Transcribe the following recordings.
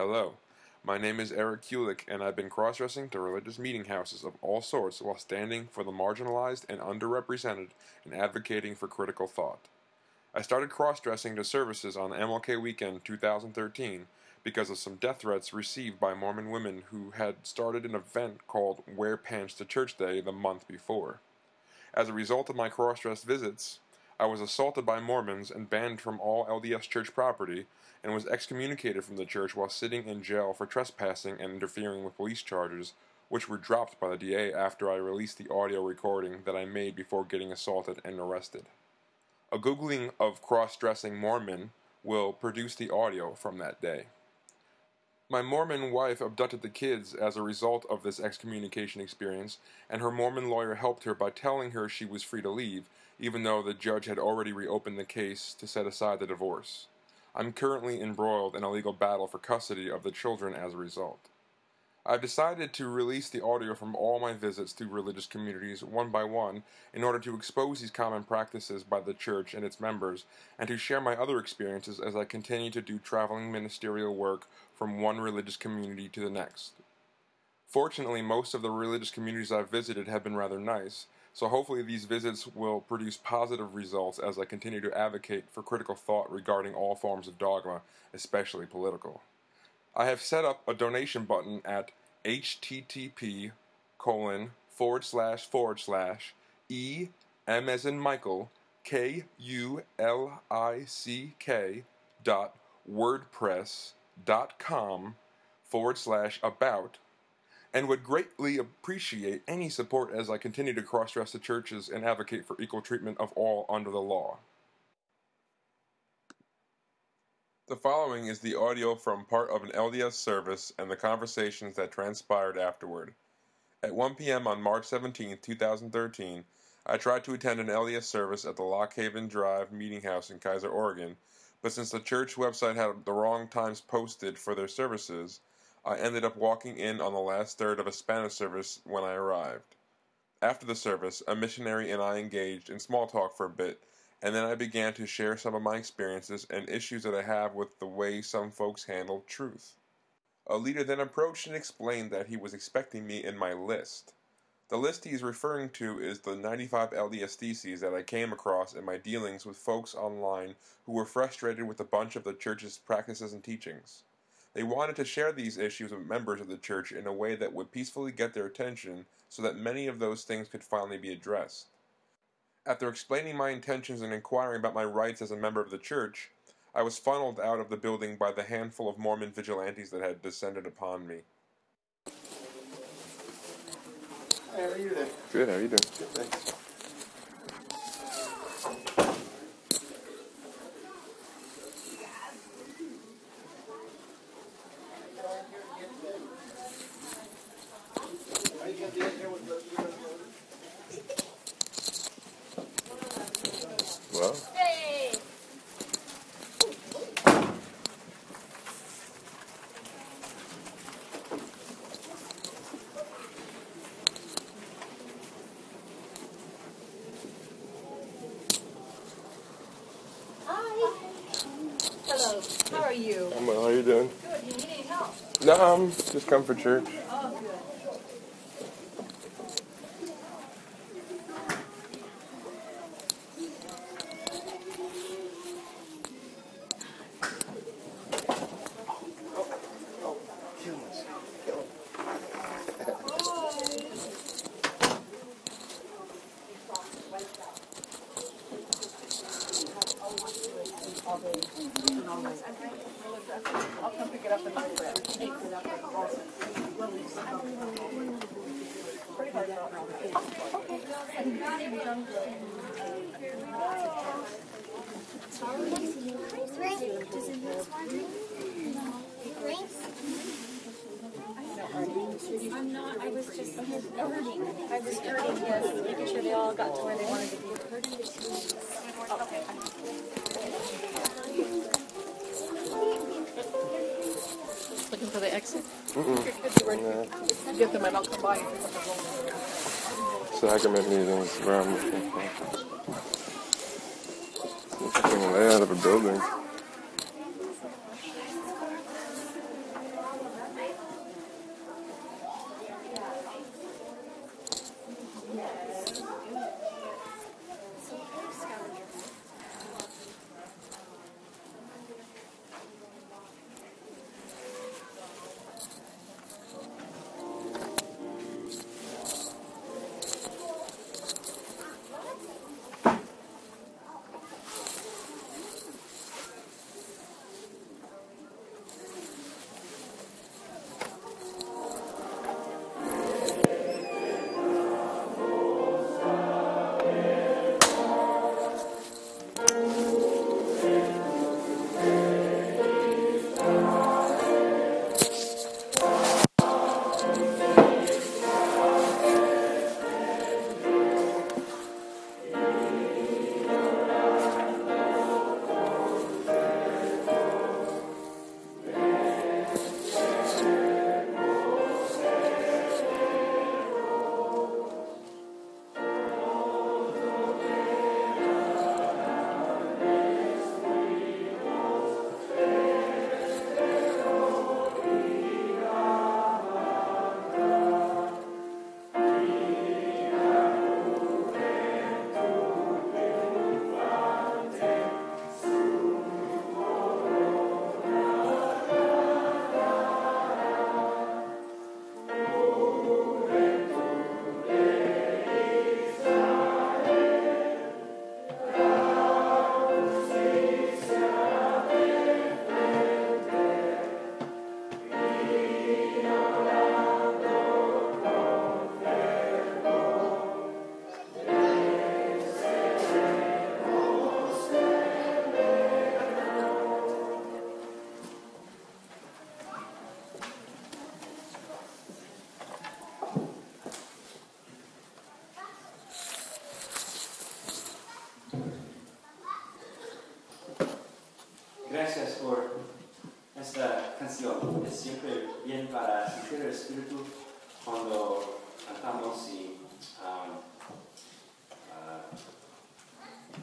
Hello, my name is Eric Kulick, and I've been cross dressing to religious meeting houses of all sorts while standing for the marginalized and underrepresented and advocating for critical thought. I started cross dressing to services on MLK weekend 2013 because of some death threats received by Mormon women who had started an event called Wear Pants to Church Day the month before. As a result of my cross dressed visits, I was assaulted by Mormons and banned from all LDS church property and was excommunicated from the church while sitting in jail for trespassing and interfering with police charges, which were dropped by the DA after I released the audio recording that I made before getting assaulted and arrested. A Googling of cross dressing Mormon will produce the audio from that day. My Mormon wife abducted the kids as a result of this excommunication experience, and her Mormon lawyer helped her by telling her she was free to leave, even though the judge had already reopened the case to set aside the divorce. I'm currently embroiled in a legal battle for custody of the children as a result. I've decided to release the audio from all my visits to religious communities one by one in order to expose these common practices by the church and its members and to share my other experiences as I continue to do traveling ministerial work from one religious community to the next. Fortunately, most of the religious communities I've visited have been rather nice, so hopefully these visits will produce positive results as I continue to advocate for critical thought regarding all forms of dogma, especially political. I have set up a donation button at http colon forward slash forward slash e m as in Michael k u l i c k dot wordpress dot com forward slash about and would greatly appreciate any support as I continue to cross dress the churches and advocate for equal treatment of all under the law. The following is the audio from part of an LDS service and the conversations that transpired afterward. At 1 p.m. on March 17, 2013, I tried to attend an LDS service at the Lock Haven Drive Meeting House in Keizer, Oregon, but since the church website had the wrong times posted for their services, I ended up walking in on the last third of a Spanish service when I arrived. After the service, a missionary and I engaged in small talk for a bit, and then I began to share some of my experiences and issues that I have with the way some folks handle truth. A leader then approached and explained that he was expecting me in my list. The list he is referring to is the 95 LDS theses that I came across in my dealings with folks online who were frustrated with a bunch of the church's practices and teachings. They wanted to share these issues with members of the church in a way that would peacefully get their attention so that many of those things could finally be addressed. After explaining my intentions and inquiring about my rights as a member of the church, I was funneled out of the building by the handful of Mormon vigilantes that had descended upon me. Hey, how are you today? Good, how are you doing? Good, thanks. Well, Hey! Hi. Hello. How are you? I'm well, how are you doing? Good. You need any help? No, I'm just come for church. Ik heb helemaal ja, dat ik dood ben.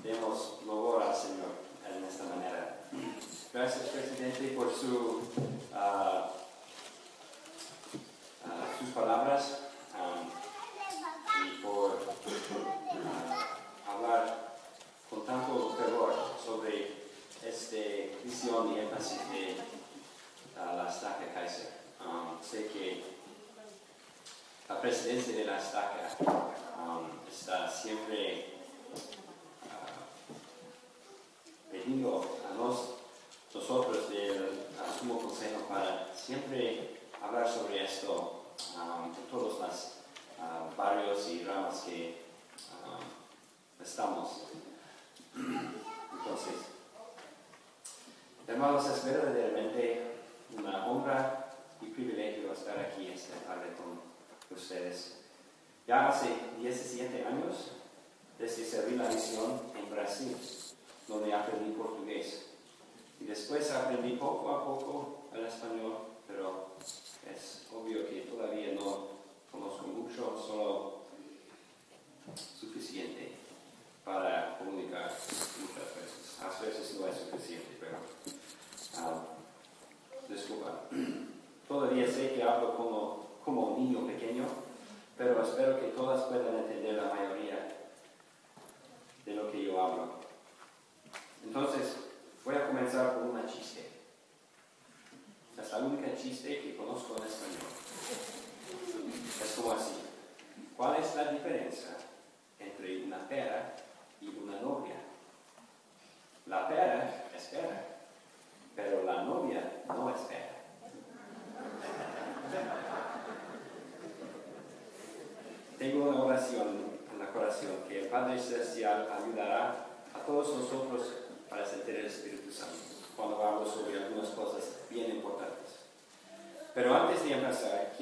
Demos loor al Señor en esta manera. Gracias, presidente, por su, ah,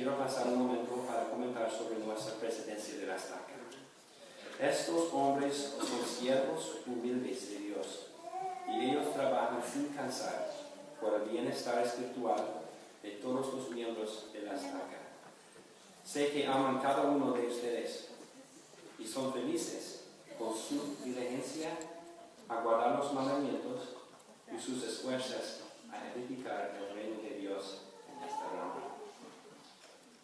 quiero pasar un momento para comentar sobre nuestra presidencia de la estaca. Estos hombres son siervos humildes de Dios y ellos trabajan sin cansar por el bienestar espiritual de todos los miembros de la estaca. Sé que aman cada uno de ustedes y son felices con su diligencia a guardar los mandamientos y sus esfuerzos a edificar el reino de Dios en esta rama.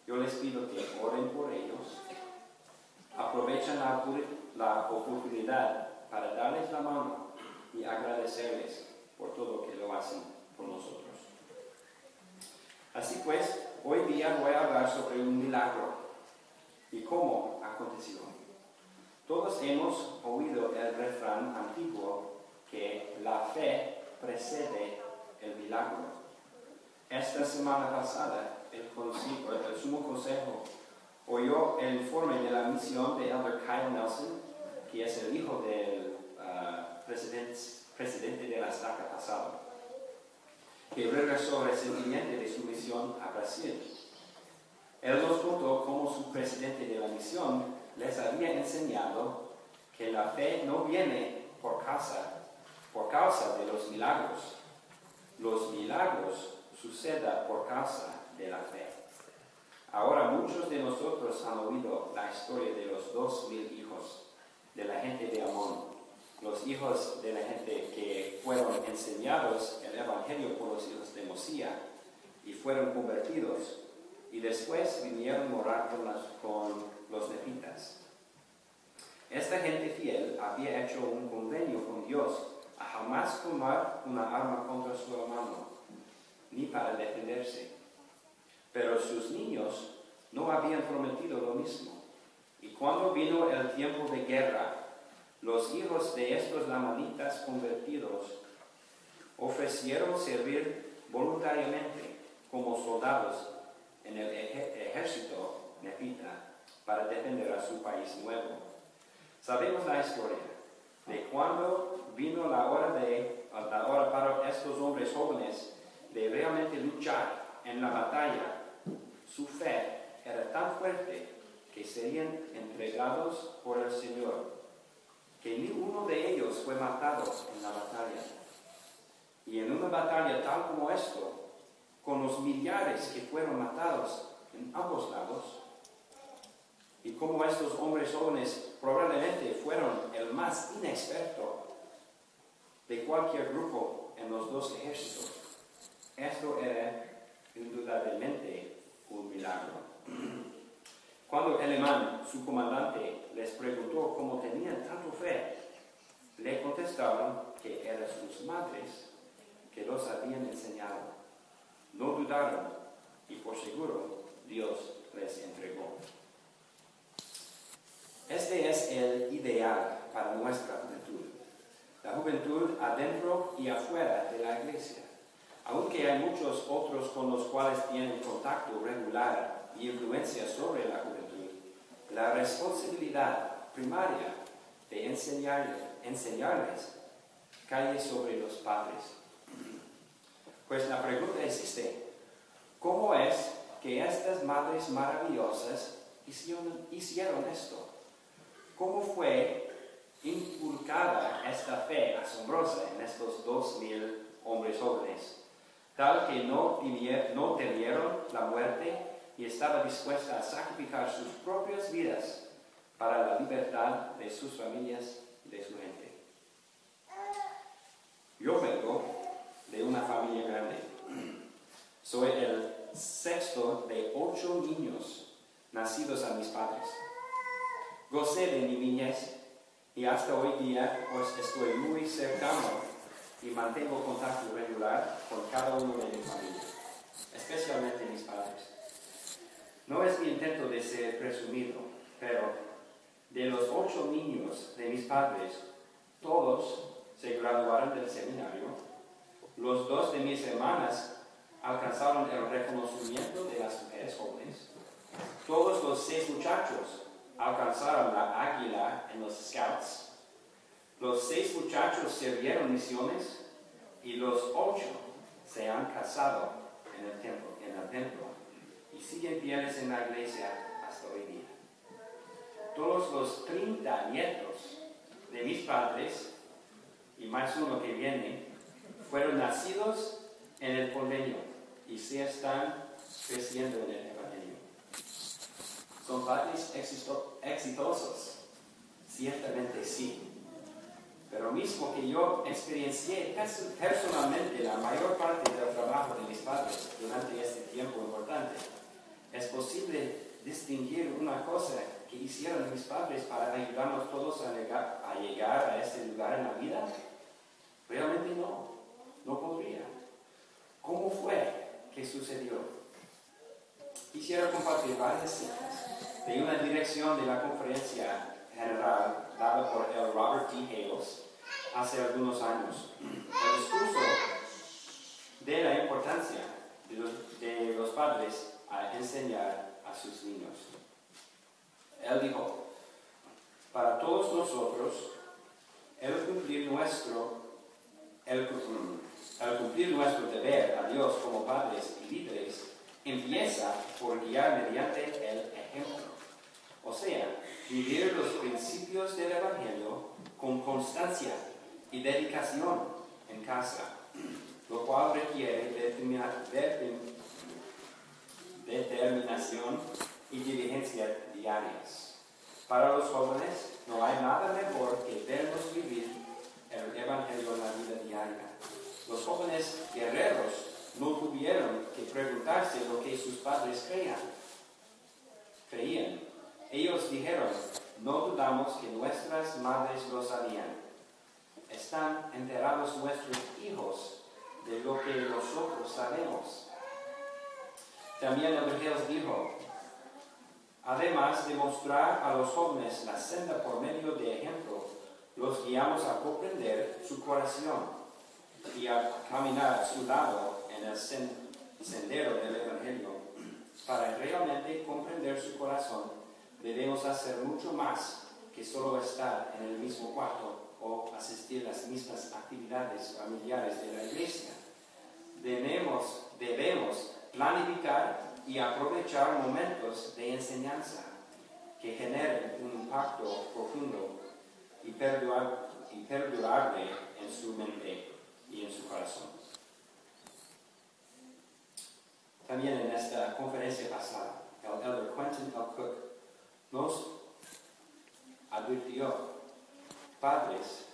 Yo les pido que oren por ellos, aprovechen la, la oportunidad para darles la mano y agradecerles por todo que lo hacen por nosotros. Así pues, hoy día voy a hablar sobre un milagro y cómo aconteció. Todos hemos oído el refrán antiguo que la fe precede el milagro. Esta semana pasada, el, consi- el Sumo Consejo oyó el informe de la misión de Elder Kyle Nelson, que es el hijo del ah, presidente, de la estaca pasado, que regresó recientemente de su misión a Brasil. Él nos contó cómo su presidente de la misión les había enseñado que la fe no viene por causa, por causa de los milagros. Los milagros suceden por causa de la fe. Ahora muchos de nosotros han oído la historia de los dos mil hijos de la gente de Amón, los hijos de la gente que fueron enseñados el Evangelio por los hijos de Mosía y fueron convertidos y después vinieron a morar con, las- con los nefitas. Esta gente fiel había hecho un convenio con Dios a jamás tomar una arma contra su hermano, ni para defenderse. Pero sus niños no habían prometido lo mismo. Y cuando vino el tiempo de guerra, los hijos de estos lamanitas convertidos ofrecieron servir voluntariamente como soldados en el ejército nefita para defender a su país nuevo. Sabemos la historia de cuando vino la hora, de, la hora para estos hombres jóvenes de realmente luchar en la batalla. Su fe era tan fuerte que serían entregados por el Señor, que ni uno de ellos fue matado en la batalla. Y en una batalla tal como esto, con los millares que fueron matados en ambos lados, y como estos hombres jóvenes probablemente fueron el más inexperto de cualquier grupo en los dos ejércitos, esto era indudablemente un milagro. Cuando Elimán, su comandante, les preguntó cómo tenían tanto fe, le contestaron que eran sus madres que los habían enseñado. No dudaron y por seguro Dios les entregó. Este es el ideal para nuestra juventud. La juventud adentro y afuera de la iglesia. Aunque hay muchos otros con los cuales tienen contacto regular y influencia sobre la juventud, la responsabilidad primaria de enseñarles, cae sobre los padres. Pues la pregunta existe, ¿cómo es que estas madres maravillosas hicieron, esto? ¿Cómo fue inculcada esta fe asombrosa en estos dos mil? Tal que no, temie- no temieron la muerte y estaba dispuesta a sacrificar sus propias vidas para la libertad de sus familias y de su gente. Yo vengo de una familia grande. Soy el sexto de ocho niños nacidos a mis padres. Gocé de mi niñez y hasta hoy día pues estoy muy cercano y mantengo contacto regular con cada uno de mi familia, especialmente mis padres. No es mi intento de ser presumido, pero de los ocho niños de mis padres, todos se graduaron del seminario. Los dos de mis hermanas alcanzaron el reconocimiento de las mujeres jóvenes. Todos los seis muchachos alcanzaron la águila en los scouts. Los seis muchachos sirvieron misiones y los ocho se han casado en el templo, y siguen fieles en la iglesia hasta hoy día. Todos los 30 nietos de mis padres y más uno que viene fueron nacidos en el convenio y se están creciendo en el evangelio. ¿Son padres exito- exitosos? Ciertamente sí. Pero mismo que yo experiencié pers- personalmente la mayor parte del trabajo de mis padres durante este tiempo importante, es posible distinguir una cosa que hicieron mis padres para ayudarnos todos a llegar, a llegar a lugar en la vida? Realmente no, no podría. ¿Cómo fue que sucedió? Quisiera compartir varias citas de una dirección de la conferencia general dada por el Robert T. Hales hace algunos años. El discurso de la importancia de los, de los padres a enseñar a sus niños. Él dijo, para todos nosotros, el cumplir nuestro, el, cum- el cumplir nuestro deber a Dios como padres y líderes empieza por guiar mediante el ejemplo. O sea, vivir los principios del Evangelio con constancia y dedicación en casa, lo cual requiere determina- determin- determinación y diligencia diarias. Para los jóvenes no hay nada mejor que verlos vivir el Evangelio en la vida diaria. Los jóvenes guerreros no tuvieron que preguntarse lo que sus padres creían. Creían. Ellos dijeron, no dudamos que nuestras madres lo sabían. Están enterados nuestros hijos de lo que nosotros sabemos. También Jesús dijo, además de mostrar a los jóvenes la senda por medio de ejemplo, los guiamos a comprender su corazón y a caminar a su lado en el sen- sendero del Evangelio. Para realmente comprender su corazón, debemos hacer mucho más que solo estar en el mismo cuarto o asistir a las mismas actividades familiares de la iglesia. Debemos, debemos planificar y aprovechar momentos de enseñanza que generen un impacto profundo y, perdurar- y perdurable en su mente y en su corazón. También en esta conferencia pasada, el elder Quentin L. Cook nos advirtió, padres,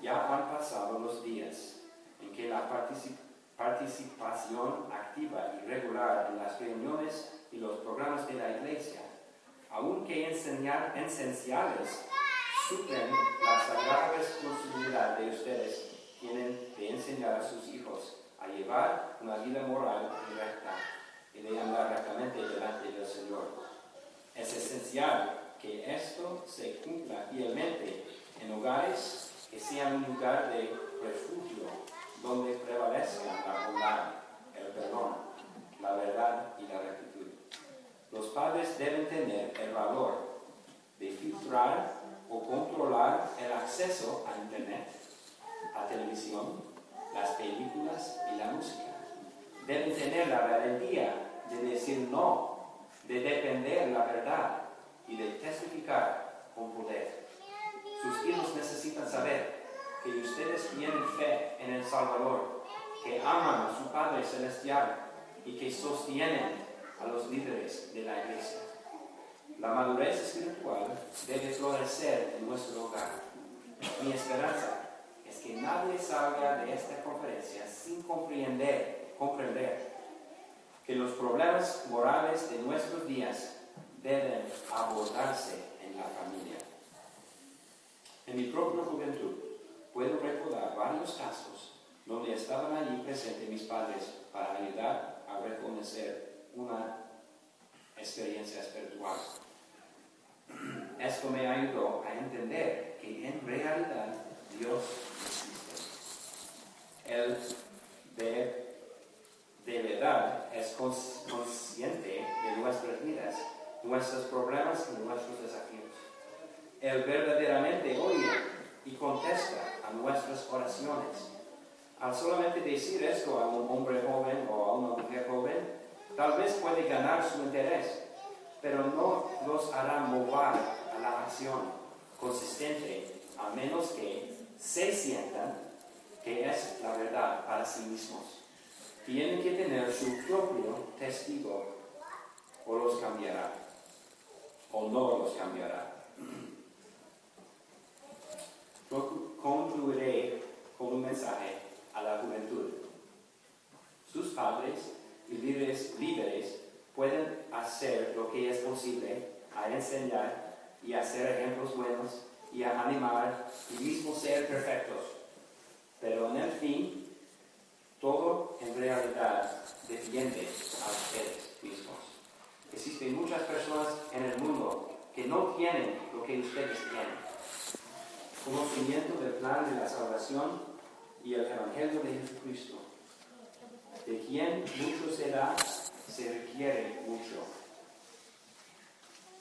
ya han pasado los días en que la partici- participación activa y regular en las reuniones y los programas de la iglesia, aunque enseñar, esenciales, suplen la sagrada responsabilidad de ustedes, tienen de enseñar a sus hijos a llevar una vida moral y recta y de andar rectamente delante del Señor. Es esencial que esto se cumpla fielmente en hogares que sean un lugar de refugio donde prevalezcan la bondad, el perdón, la verdad y la rectitud. Los padres deben tener el valor de filtrar o controlar el acceso a Internet, a televisión, las películas y la música. Deben tener la valentía de decir no, de defender la verdad y de testificar con poder. Sus hijos necesitan saber que ustedes tienen fe en el Salvador, que aman a su Padre Celestial y que sostienen a los líderes de la iglesia. La madurez espiritual debe florecer en nuestro hogar. Mi esperanza es que nadie salga de esta conferencia sin comprender, comprender que los problemas morales de nuestros días deben abordarse en la familia. En mi propia juventud puedo recordar varios casos donde estaban allí presentes mis padres para ayudar a reconocer una experiencia espiritual. Esto me ayudó a entender que en realidad Dios existe. Él de, verdad es cons- consciente de nuestras vidas, nuestros problemas y nuestros desafíos. Él verdaderamente oye y contesta a nuestras oraciones. Al solamente decir esto a un hombre joven o a una mujer joven, tal vez puede ganar su interés, pero no los hará mover a la acción consistente a menos que se sientan que es la verdad para sí mismos. Tienen que tener su propio testigo o los cambiará o no los cambiará. Conclu- Concluiré con un mensaje a la juventud. Sus padres y líderes, líderes pueden hacer lo que es posible a enseñar y hacer ejemplos buenos y a animar y mismo ser perfectos. Pero en el fin, todo en realidad depende a ustedes mismos. Existen muchas personas en el mundo que no tienen lo que ustedes tienen. Conocimiento del plan de la salvación y el Evangelio de Jesucristo. De quien mucho se da, se requiere mucho.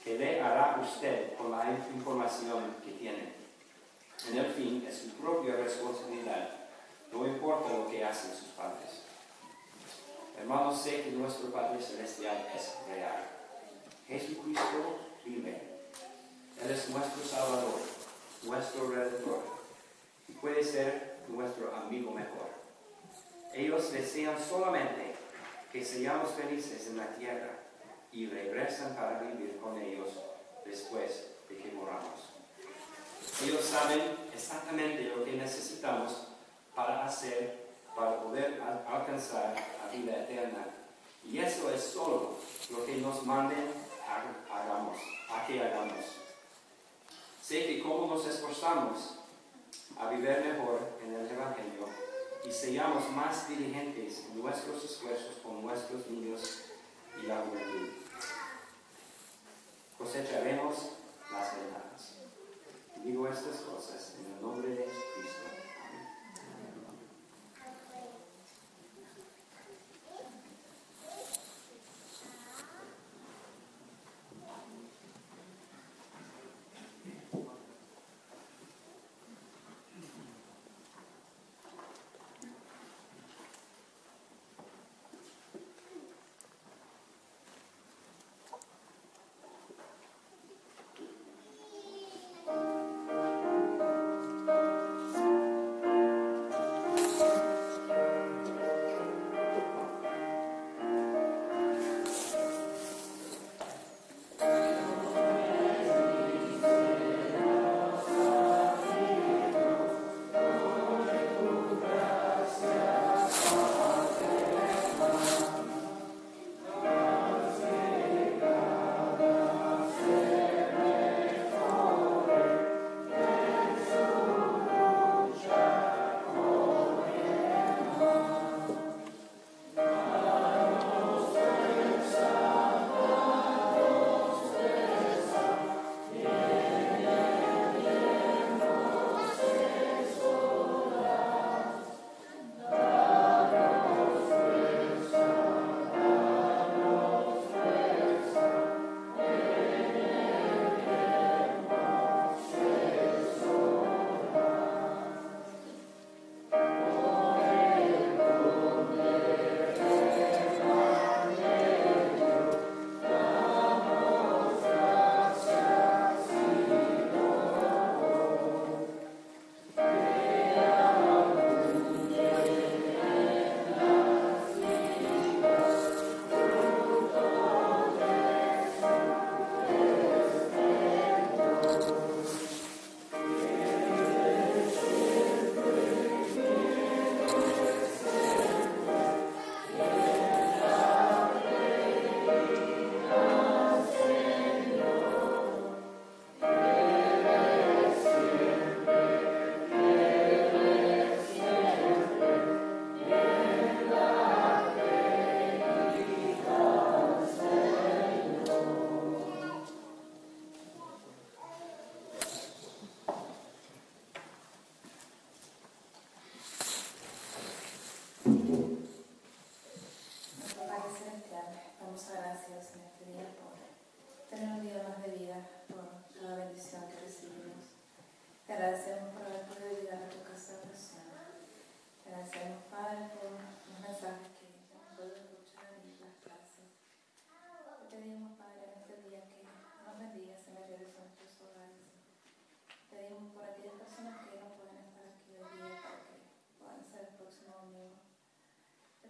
¿Qué le hará usted con la información que tiene? En el fin, es su propia responsabilidad. No importa lo que hacen sus padres. Hermanos, sé que nuestro Padre Celestial es real. Jesucristo vive. Él es nuestro Salvador, nuestro Redentor. Y puede ser nuestro amigo mejor. Ellos desean solamente que seamos felices en la tierra y regresan para vivir con ellos después de que moramos. Ellos saben exactamente lo que necesitamos para hacer, para poder al- alcanzar la vida eterna. Y eso es solo lo que nos manden a, hagamos, a que hagamos. Sé que como nos esforzamos a vivir mejor en el Evangelio y seamos más diligentes en nuestros esfuerzos con nuestros niños y la juventud. Cosecharemos las ventanas. Digo estas cosas en el nombre de Cristo.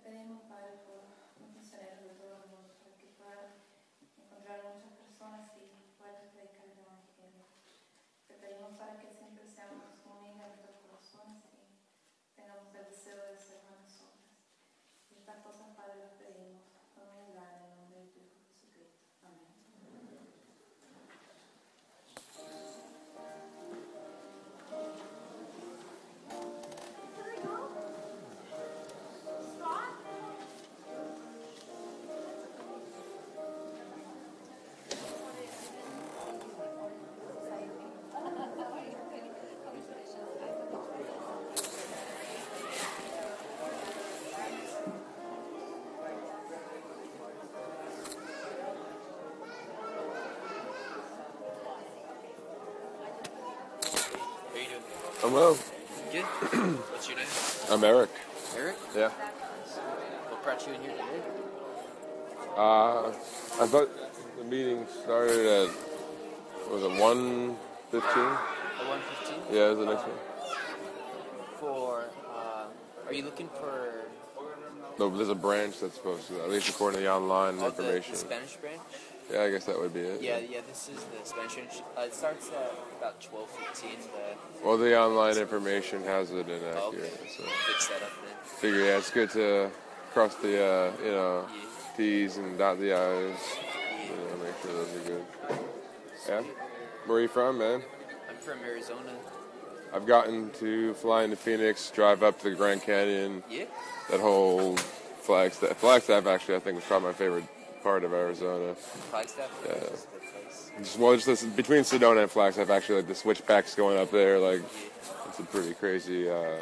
tenemos well. Good. What's your name? I'm Eric. Eric. Yeah. What brought you in here today? Uh, I thought the meeting started at was it one fifteen? At one fifteen. Yeah, is the next one. For uh, are you looking for No, there's a branch that's supposed to, at least according to the online oh, the, information. the Spanish branch? Yeah, I guess that would be it. Yeah, yeah. This is the Spanish. Uh, it starts at about twelve fifteen. The Well, the online information has it oh, inaccurate. okay. So Good setup then. figure yeah, it's good to cross the uh, you know Yeah. T's and dot the I's. You know, make sure those are good. Yeah. Where are you from, man? I'm from Arizona. I've gotten to fly into Phoenix, drive up to the Grand Canyon. Yeah. That whole Flagstaff. Flagstaff actually, I think, was probably my favorite part of Arizona. Flagstaff. Yeah. That's a good place. Just, well, just this, between Sedona and Flagstaff, actually, like the switchbacks going up there, like it's a pretty crazy uh,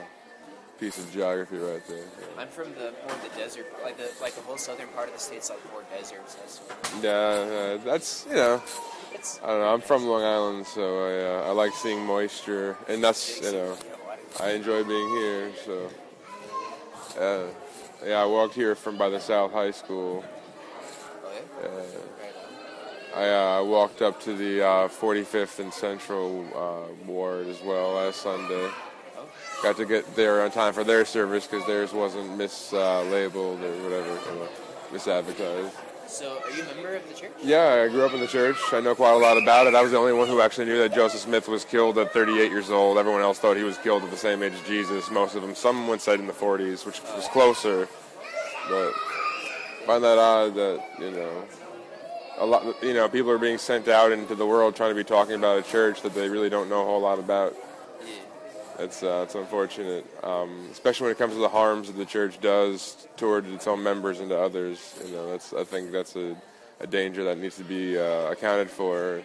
piece of geography right there. I'm from the more the desert, like the like the whole southern part of the state's like more deserts. That's Yeah, uh, that's you know, it's I don't know. I'm from Long Island, so I uh, I like seeing moisture, and that's you know, I enjoy being here. So yeah, yeah. I walked here from by the South High School. Oh yeah. Uh, Right on. I uh, walked up to the uh, 45th and Central uh, Ward as well last Sunday. Got to get there on time for their service because theirs wasn't mislabeled or whatever, you know, misadvertised. So, are you a member of the church? Yeah, I grew up in the church. I know quite a lot about it. I was the only one who actually knew that Joseph Smith was killed at 38 years old. Everyone else thought he was killed at the same age as Jesus. Most of them, someone said in the 40s, which was closer. But find that odd that you know, a lot. You know, people are being sent out into the world trying to be talking about a church that they really don't know a whole lot about. Yeah. It's uh, it's unfortunate, um, especially when it comes to the harms that the church does toward its own members and to others. You know, that's I think that's a, a danger that needs to be uh, accounted for.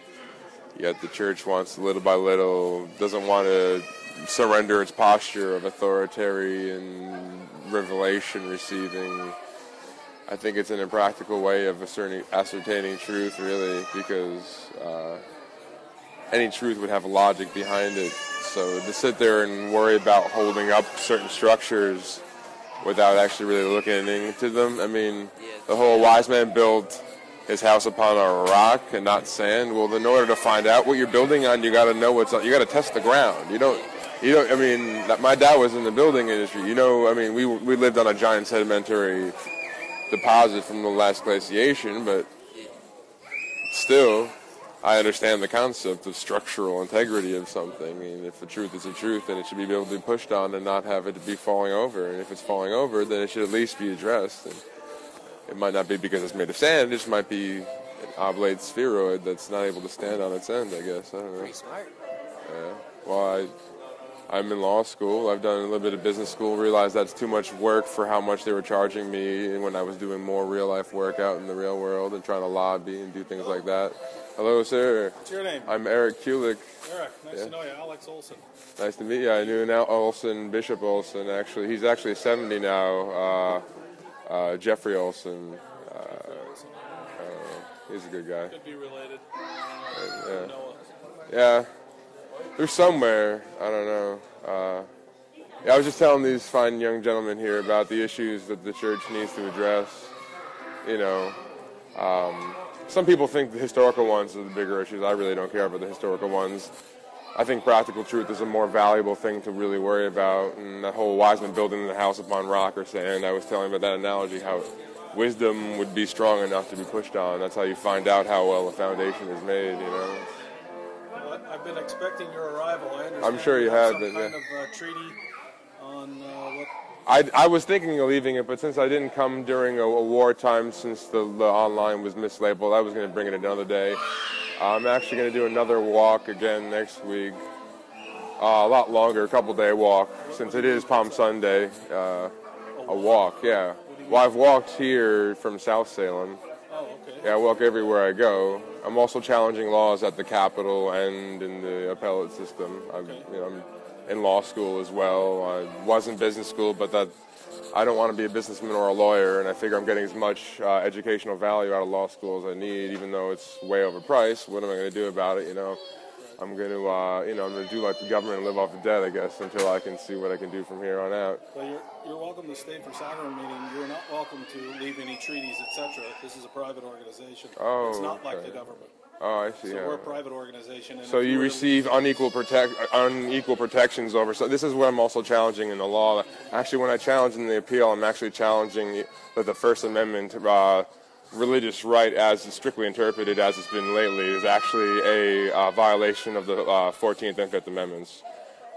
Yet the church wants little by little doesn't want to surrender its posture of authoritarian revelation receiving. I think it's an impractical way of ascertaining, truth, really, because uh, any truth would have a logic behind it. So to sit there and worry about holding up certain structures without actually really looking into them, I mean, the whole wise man built his house upon a rock and not sand. Well, in order to find out what you're building on, you got to know what's on. You got to test the ground. You don't. You don't. I mean, my dad was in the building industry. You know, I mean, we we lived on a giant sedimentary deposit from the last glaciation, but still, I understand the concept of structural integrity of something. I mean, if the truth is the truth, then it should be able to be pushed on and not have it to be falling over. And if it's falling over, then it should at least be addressed. And it might not be because it's made of sand; it just might be an oblate spheroid that's not able to stand on its end. I guess I don't know. Pretty smart. Yeah. Well, I, I'm in law school. I've done a little bit of business school. Realized that's too much work for how much they were charging me when I was doing more real life work out in the real world and trying to lobby and do things like that. Hello, sir. What's your name? I'm Eric Kulick. Eric. Nice Yeah. to know you. Alex Olson. Nice to meet you. I knew now Olson, Bishop Olson. Actually, he's actually 70 now. Uh, uh, Jeffrey Olson. Uh, uh, he's a good guy. Could be related. Yeah. Yeah, they're somewhere. I don't know. Uh, yeah, I was just telling these fine young gentlemen here about the issues that the church needs to address. You know, um, some people think the historical ones are the bigger issues. I really don't care about the historical ones. I think practical truth is a more valuable thing to really worry about. And that whole Wiseman building the house upon rock or sand, I was telling about that analogy, how wisdom would be strong enough to be pushed on. That's how you find out how well a foundation is made, you know. I've been expecting your arrival. I understand I'm sure you have some but, kind yeah. of uh, treaty on uh, what. I, I was thinking of leaving it, but since I didn't come during a, a wartime, since the, the online was mislabeled, I was going to bring it another day. I'm actually going to do another walk again next week. Uh, a lot longer, a couple day walk, since it is Palm Sunday. Uh, a walk, yeah. Well, I've walked here from South Salem. Oh, okay. Yeah, I walk everywhere I go. I'm also challenging laws at the Capitol and in the appellate system. I'm, you know, I'm in law school as well. I was in business school, but that I don't want to be a businessman or a lawyer, and I figure I'm getting as much uh, educational value out of law school as I need, even though it's way overpriced. What am I going to do about it? You know, I'm going to, uh, you know, I'm going to do like the government and live off the debt, I guess, until I can see what I can do from here on out. Well, you're, you're welcome to stay for sovereign meeting. You're not welcome to leave any treaties, etc. This is a private organization. Oh, it's not like the government. Oh, I see. So yeah. we're a private organization. And So you receive unequal protect unequal protections over. So this is what I'm also challenging in the law. Actually, when I challenge in the appeal, I'm actually challenging that the First Amendment uh, religious right, as strictly interpreted as it's been lately, is actually a uh, violation of the uh, 14th and Fifth Amendments.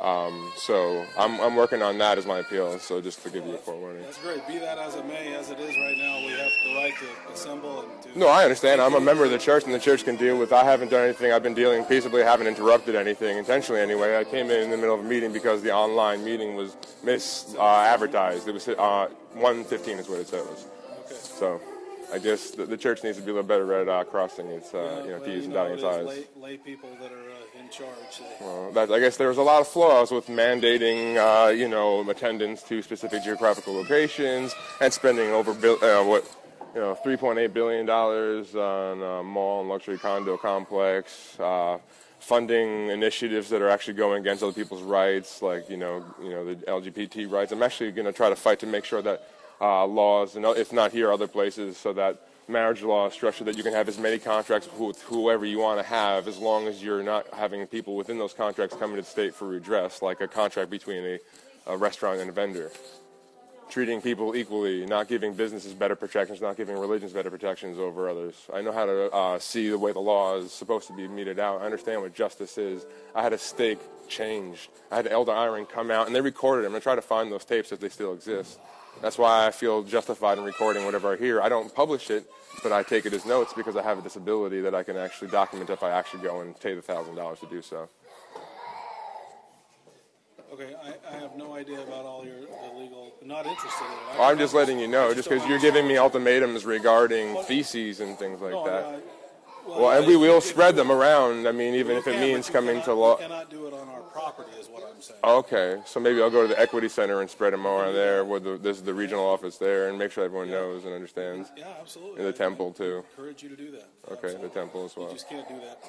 Um, so I'm, I'm working on that as my appeal. So just to give you a forewarning. That's great. Be that as it may, as it is right now, we have the right to assemble and to. No, I understand. I'm a member of the church, and the church can deal with. I haven't done anything. I've been dealing peaceably. I haven't interrupted anything intentionally. Anyway, I came in in the middle of a meeting because the online meeting was mis uh, advertised. It was uh, 1:15 is what it said was. Okay. So, I guess the, the church needs to be a little better at uh, crossing its uh, you know well, T's you and dotting its it I's. lay, lay people that are uh, in charge. So. Well, that, I guess there was a lot of flaws with mandating, uh, you know, attendance to specific geographical locations and spending over uh, what, you know, 3.8 billion dollars on a mall and luxury condo complex, uh, funding initiatives that are actually going against other people's rights, like you know, you know, the LGBT rights. I'm actually going to try to fight to make sure that uh, laws, and if not here, other places, so that marriage law is structured that you can have as many contracts with whoever you want to have as long as you're not having people within those contracts coming to the state for redress, like a contract between a, a restaurant and a vendor. Treating people equally, not giving businesses better protections, not giving religions better protections over others. I know how to uh, see the way the law is supposed to be meted out. I understand what justice is. I had a stake changed. I had Elder Iron come out, and they recorded them. I try to find those tapes if they still exist. That's why I feel justified in recording whatever I hear. I don't publish it, but I take it as notes because I have a disability that I can actually document if I actually go and pay the thousand dollars to do so. Okay, I, I have no idea about all your legal. Not interested in it. Well, I'm just letting you know, just because you're giving me ultimatums regarding feces and things like No, that. I- Well, and we will spread them around. I mean, even if it can, means coming cannot- to law. Cannot do it on our property, is what I'm saying. Okay, so maybe I'll go to the Equity Center and spread them around there, where the, this is the regional office there, and make sure everyone knows and understands. Yeah, absolutely. And the temple too. I encourage you to do that. Okay, the temple as well. You just can't do that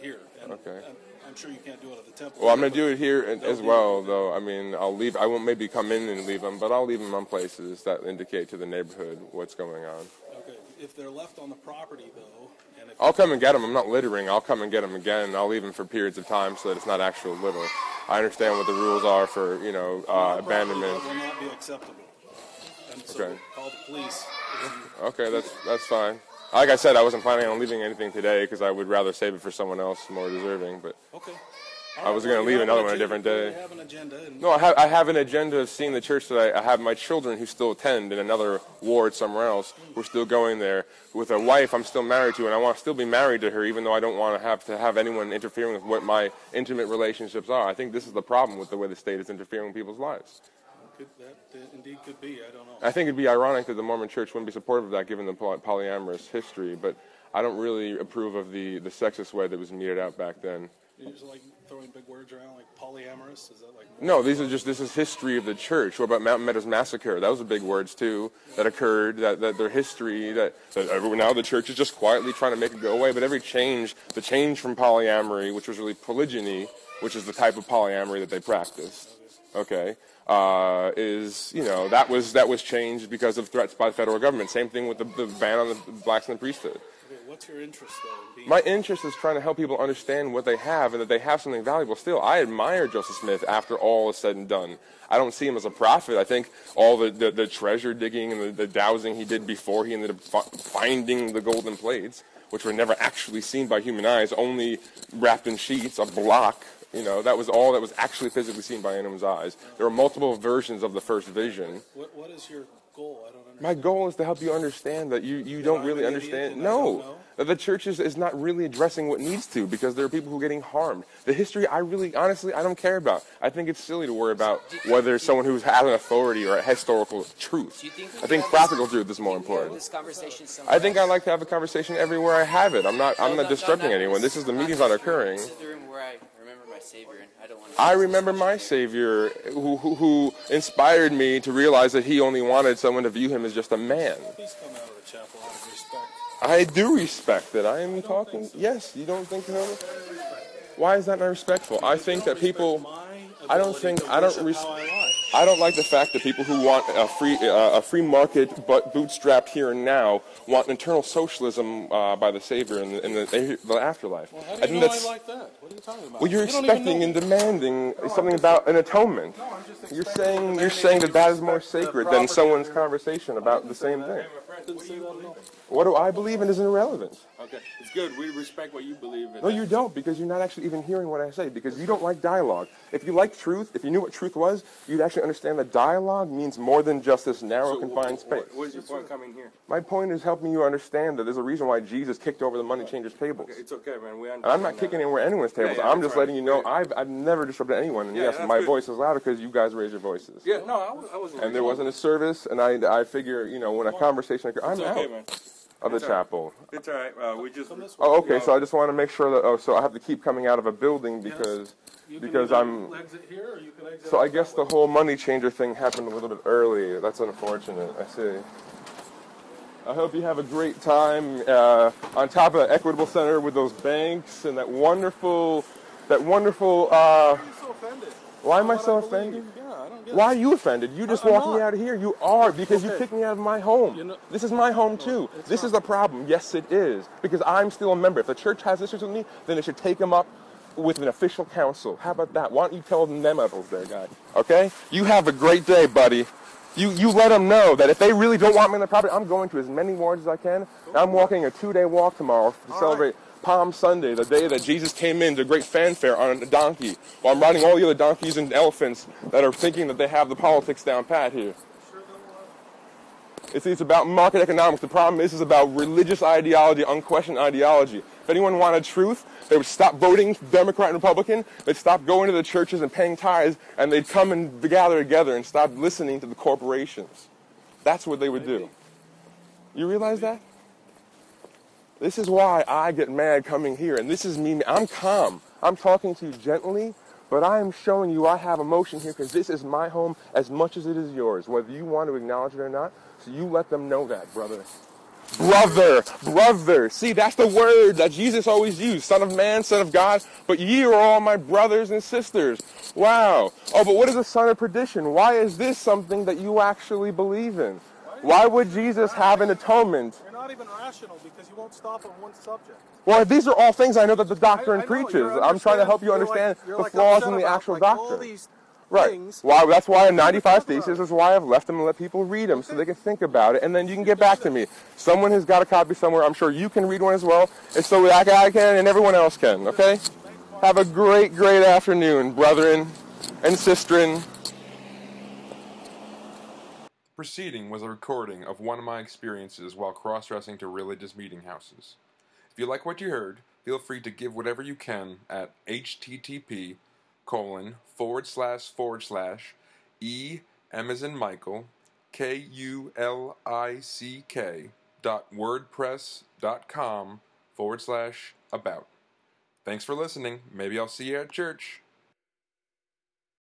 here. And Okay. I'm, I'm sure you can't do it at the temple. Well, I'm gonna do it here and- as well, though. I mean, I'll leave. I won't maybe come in and leave them, but I'll leave them on places that indicate to the neighborhood what's going on. Okay, if they're left on the property though, I'll come and get them. I'm not littering. I'll come and get them again. I'll leave them for periods of time so that it's not actual litter. I understand what the rules are for, you know, uh, abandonment. will not be acceptable. And so Okay. call the police. Okay, that's that's fine. Like I said, I wasn't planning on leaving anything today because I would rather save it for someone else more deserving. But Okay. I was gonna leave another one a different day. Have an agenda. No, I have I have an agenda of seeing the church that I, I have my children who still attend in another ward somewhere else. We're still going there with a wife I'm still married to, and I want to still be married to her, even though I don't want to have to have anyone interfering with what my intimate relationships are. I think this is the problem with the way the state is interfering with people's lives. Could, that indeed could be. I don't know. I think it'd be ironic that the Mormon Church wouldn't be supportive of that, given the polyamorous history. But I don't really approve of the, the sexist way that was meted out back then. You're just like throwing big words around, like polyamorous. Is that like? No, these are just this is history of the church. What about Mountain Meadows massacre? That was a big words too that occurred. That, that their history. That, that everyone- now the church is just quietly trying to make it go away. But every change, the change from polyamory, which was really polygyny, which is the type of polyamory that they practiced. Okay, uh, is you know that was that was changed because of threats by the federal government. Same thing with the, the ban on the blacks in the priesthood. What's your interest though in? My interest is trying to help people understand what they have and that they have something valuable still. I admire Joseph Smith after all is said and done. I don't see him as a prophet. I think all the, the, the treasure digging and the, the dowsing he did before he ended up finding the golden plates, which were never actually seen by human eyes, only wrapped in sheets, a block. You know, that was all that was actually physically seen by anyone's eyes. There were multiple versions of the first vision. What, what is your goal? I don't understand. My goal is to help you understand that you, you don't really understand. No, the church is, is not really addressing what needs to because there are people who are getting harmed. The history, I really, honestly, I don't care about. I think it's silly to worry about whether someone who's has an authority or a historical truth. Do you think I think practical this- truth is more we could have important. This conversation I think I like to have a conversation everywhere I have it. I'm not. I'm No, not no, disrupting no, anyone. This is the not meeting's not occurring. This is the room where I remember my Savior, and I don't want to. I remember my Savior who, who, who inspired me to realize that he only wanted someone to view him as just a man. Please come out of the chapel out of respect. I do respect that. I am talking. Yes, you don't think so? Why is that not respectful? I think that people. I don't think. I don't. Res- I don't like the fact that people who want a free uh, a free market but bootstrapped here and now want internal socialism uh, by the savior in the, in the, the afterlife. Well, how do I you think that's. I like that? What are you talking about? Well, you're You expecting and demanding something about an atonement. No, you're saying you're saying that that is more sacred than someone's conversation about the same thing. Didn't say that at. What do I believe in is irrelevant. Okay, it's good. We respect what you believe in. No, you don't, because you're not actually even hearing what I say, because you don't like dialogue. If you like truth, if you knew what truth was, you'd actually understand that dialogue means more than just this narrow, So, confined space. What, what's your point coming here? My point is helping you understand that there's a reason why Jesus kicked over the money changers' tables. Okay, it's okay, man. We And understand. I'm not that. kicking anywhere anyone's tables. Yeah, yeah, I'm just right. letting you know I've, I've never disrupted anyone. And Yeah, yes, my good. voice is louder because you guys raise your voices. Yeah, no, I, was, I wasn't. And there wasn't a service, and I, I figure, you know, when a conversation occurs, I'm It's okay, out man. of the It's all right. chapel. It's all right. Uh, we just. Oh, okay. So I just want to make sure that. Oh, so I have to keep coming out of a building because You because either I'm. exit here or you can exit So I guess the way. whole money changer thing happened a little bit early. That's unfortunate. I see. I hope you have a great time uh, on top of the Equitable Center with those banks and that wonderful, that wonderful. Uh, Why are you so offended? why am I What so believe. offended? Yeah, I don't get Why are you offended? You just I'm walked me out of here. You are because you kicked me out of my home. This is my home too. it's This not. is the problem. Yes, it is because I'm still a member. If the church has issues with me, then it should take them up with an official council. How about that? Why don't you tell them them apples there, guy? Okay? You have a great day, buddy. You you let them know that if they really don't want me on the property, I'm going to as many wards as I can. I'm walking a two-day walk tomorrow to celebrate Palm Sunday, the day that Jesus came in to great fanfare on a donkey, while I'm riding all the other donkeys and elephants that are thinking that they have the politics down pat here. It's, it's about market economics. The problem is, it's about religious ideology, unquestioned ideology. If anyone wanted truth, they would stop voting Democrat and Republican. They'd stop going to the churches and paying tithes, and they'd come and gather together and stop listening to the corporations. That's what they would do. You realize that? This is why I get mad coming here, and this is me. I'm calm. I'm talking to you gently, but I am showing you I have emotion here because this is my home as much as it is yours, whether you want to acknowledge it or not. So you let them know that, brother. Brother, brother. See, that's the word that Jesus always used. Son of man, son of God. But ye are all my brothers and sisters. Wow. Oh, but what is a son of perdition? Why is this something that you actually believe in? Why would Jesus have an atonement? Not even rational because you won't stop on one subject. Well, these are all things I know that the doctrine I know, preaches. I'm trying to help you like- understand you're the like flaws in the actual like, all doctrine. Right. Why? That's why that 95 you're Theses about. is why I've left them and let people read them so they can think about it, and then you can get back to me. Someone has got a copy somewhere. I'm sure you can read one as well, and so that I can and everyone else can. Okay. Have a great, great afternoon, brethren and sistren. Preceding was a recording of one of my experiences while cross dressing to religious meeting houses. If you like what you heard, feel free to give whatever you can at http colon forward slash forward slash e in Michael k u l i c k dot wordpress dot com forward slash about. Thanks for listening. Maybe I'll see you at church.